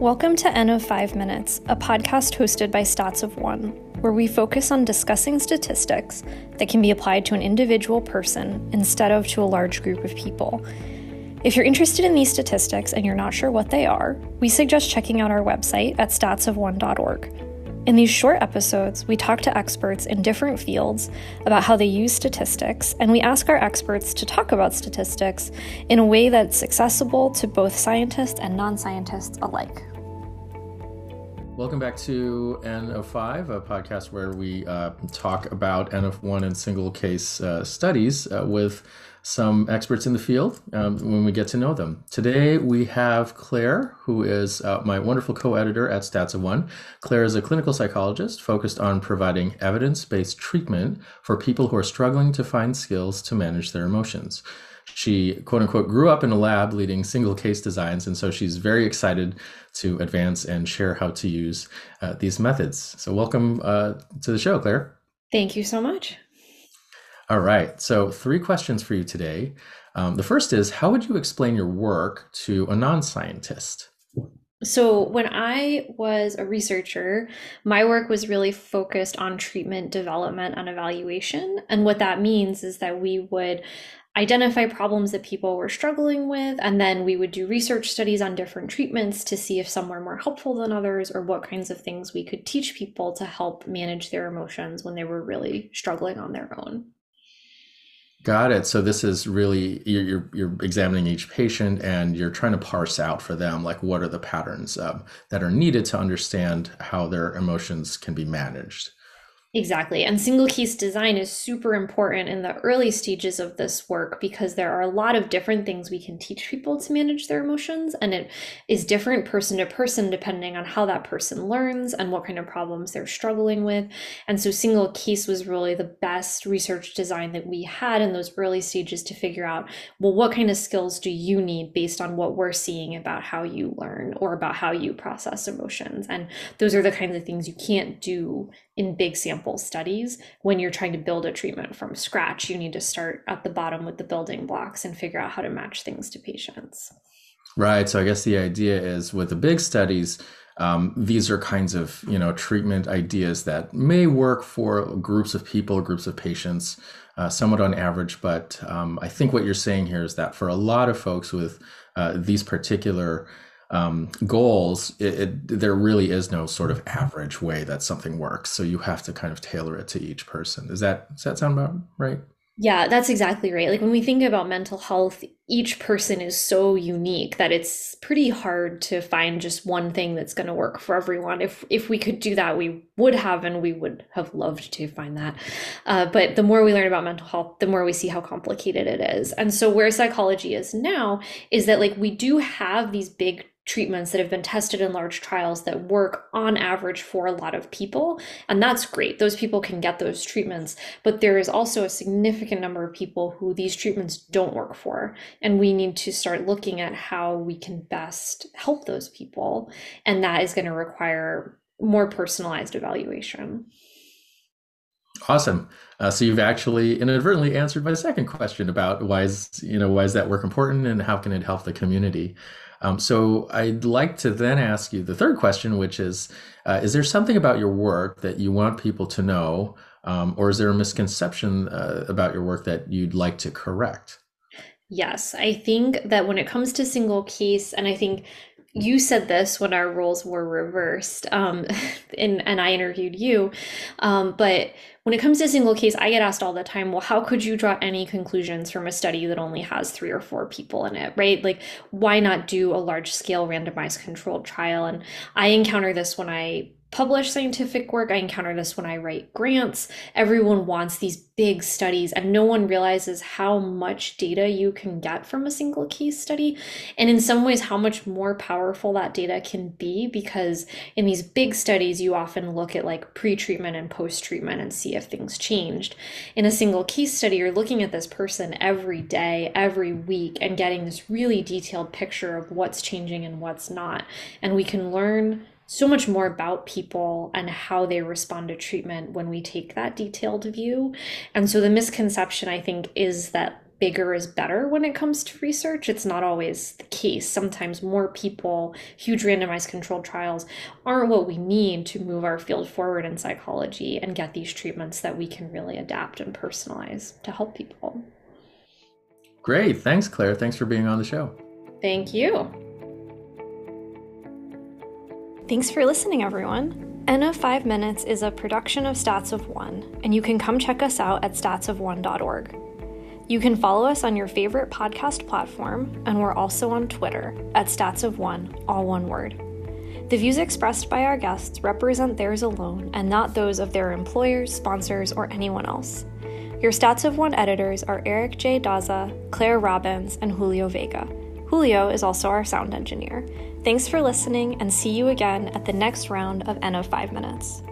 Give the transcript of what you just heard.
Welcome to N of 5 Minutes, a podcast hosted by Stats of One, where we focus on discussing statistics that can be applied to an individual person instead of to a large group of people. If you're interested in these statistics and you're not sure what they are, we suggest checking out our website at statsofone.org. In these short episodes, we talk to experts in different fields about how they use statistics, and we ask our experts to talk about statistics in a way that's accessible to both scientists and non scientists alike. Welcome back to N of 5, a podcast where we uh, talk about N of 1 and single case uh, studies uh, with some experts in the field um, when we get to know them. Today we have Clair, who is uh, my wonderful co editor at Stats of One. Clair is a clinical psychologist focused on providing evidence based treatment for people who are struggling to find skills to manage their emotions she quote unquote grew up in a lab leading single case designs and so she's very excited to advance and share how to use uh, these methods. So welcome uh, to the show clair. Thank you so much. All right. So three questions for you today. Um, the first is how would you explain your work to a non-scientist so, when I was a researcher, my work was really focused on treatment development and evaluation. And what that means is that we would identify problems that people were struggling with, and then we would do research studies on different treatments to see if some were more helpful than others or what kinds of things we could teach people to help manage their emotions when they were really struggling on their own. Got it. So this is really you're, you're, you're examining each patient and you're trying to parse out for them like what are the patterns um, that are needed to understand how their emotions can be managed. Exactly. And single case design is super important in the early stages of this work because there are a lot of different things we can teach people to manage their emotions. And it is different person to person depending on how that person learns and what kind of problems they're struggling with. And so, single case was really the best research design that we had in those early stages to figure out well, what kind of skills do you need based on what we're seeing about how you learn or about how you process emotions? And those are the kinds of things you can't do in big sample studies when you're trying to build a treatment from scratch you need to start at the bottom with the building blocks and figure out how to match things to patients. Right so i guess the idea is with the big studies um, these are kinds of you know treatment ideas that may work for groups of people groups of patients uh, somewhat on average but um, i think what you're saying here is that for a lot of folks with uh, these particular um, goals, it, it, there really is no sort of average way that something works. So you have to kind of tailor it to each person. Does that does that sound about right? Yeah, that's exactly right. Like when we think about mental health, each person is so unique that it's pretty hard to find just one thing that's going to work for everyone. If if we could do that, we would have, and we would have loved to find that. Uh, but the more we learn about mental health, the more we see how complicated it is. And so where psychology is now is that like we do have these big treatments that have been tested in large trials that work on average for a lot of people. And that's great. Those people can get those treatments. But there is also a significant number of people who these treatments don't work for. And we need to start looking at how we can best help those people. And that is going to require more personalized evaluation. Awesome. Uh, so you've actually inadvertently answered my second question about why is you know why is that work important and how can it help the community. Um, so I'd like to then ask you the third question, which is uh, Is there something about your work that you want people to know, um, or is there a misconception uh, about your work that you'd like to correct? Yes, I think that when it comes to single case, and I think you said this when our roles were reversed um, and, and i interviewed you um, but when it comes to single case i get asked all the time well how could you draw any conclusions from a study that only has three or four people in it? Right? Like why not do a large scale randomized controlled trial? And i encounter this when i publish scientific work. I encounter this when I write grants. Everyone wants these big studies, and no one realizes how much data you can get from a single case study. And in some ways, how much more powerful that data can be because in these big studies, you often look at like pre treatment and post treatment and see if things changed. In a single case study, you're looking at this person every day, every week, and getting this really detailed picture of what's changing and what's not. And we can learn so much more about people and how they respond to treatment when we take that detailed view. And so the misconception, I think, is that bigger is better when it comes to research. It's not always the case. Sometimes more people, huge randomized controlled trials aren't what we need to move our field forward in psychology and get these treatments that we can really adapt and personalize to help people. Great. Thanks, Clair. Thanks for being on the show. Thank you. Thanks for listening, everyone. N of 5 Minutes is a production of Stats of One, and you can come check us out at statsofone.org. You can follow us on your favorite podcast platform, and we're also on Twitter at Stats of One, all one word. The views expressed by our guests represent theirs alone and not those of their employers, sponsors, or anyone else. Your Stats of One editors are Eric J. Daza, Clair Robbins, and Julio Vega. Julio is also our sound engineer. Thanks for listening, and see you again at the next round of N of 5 Minutes.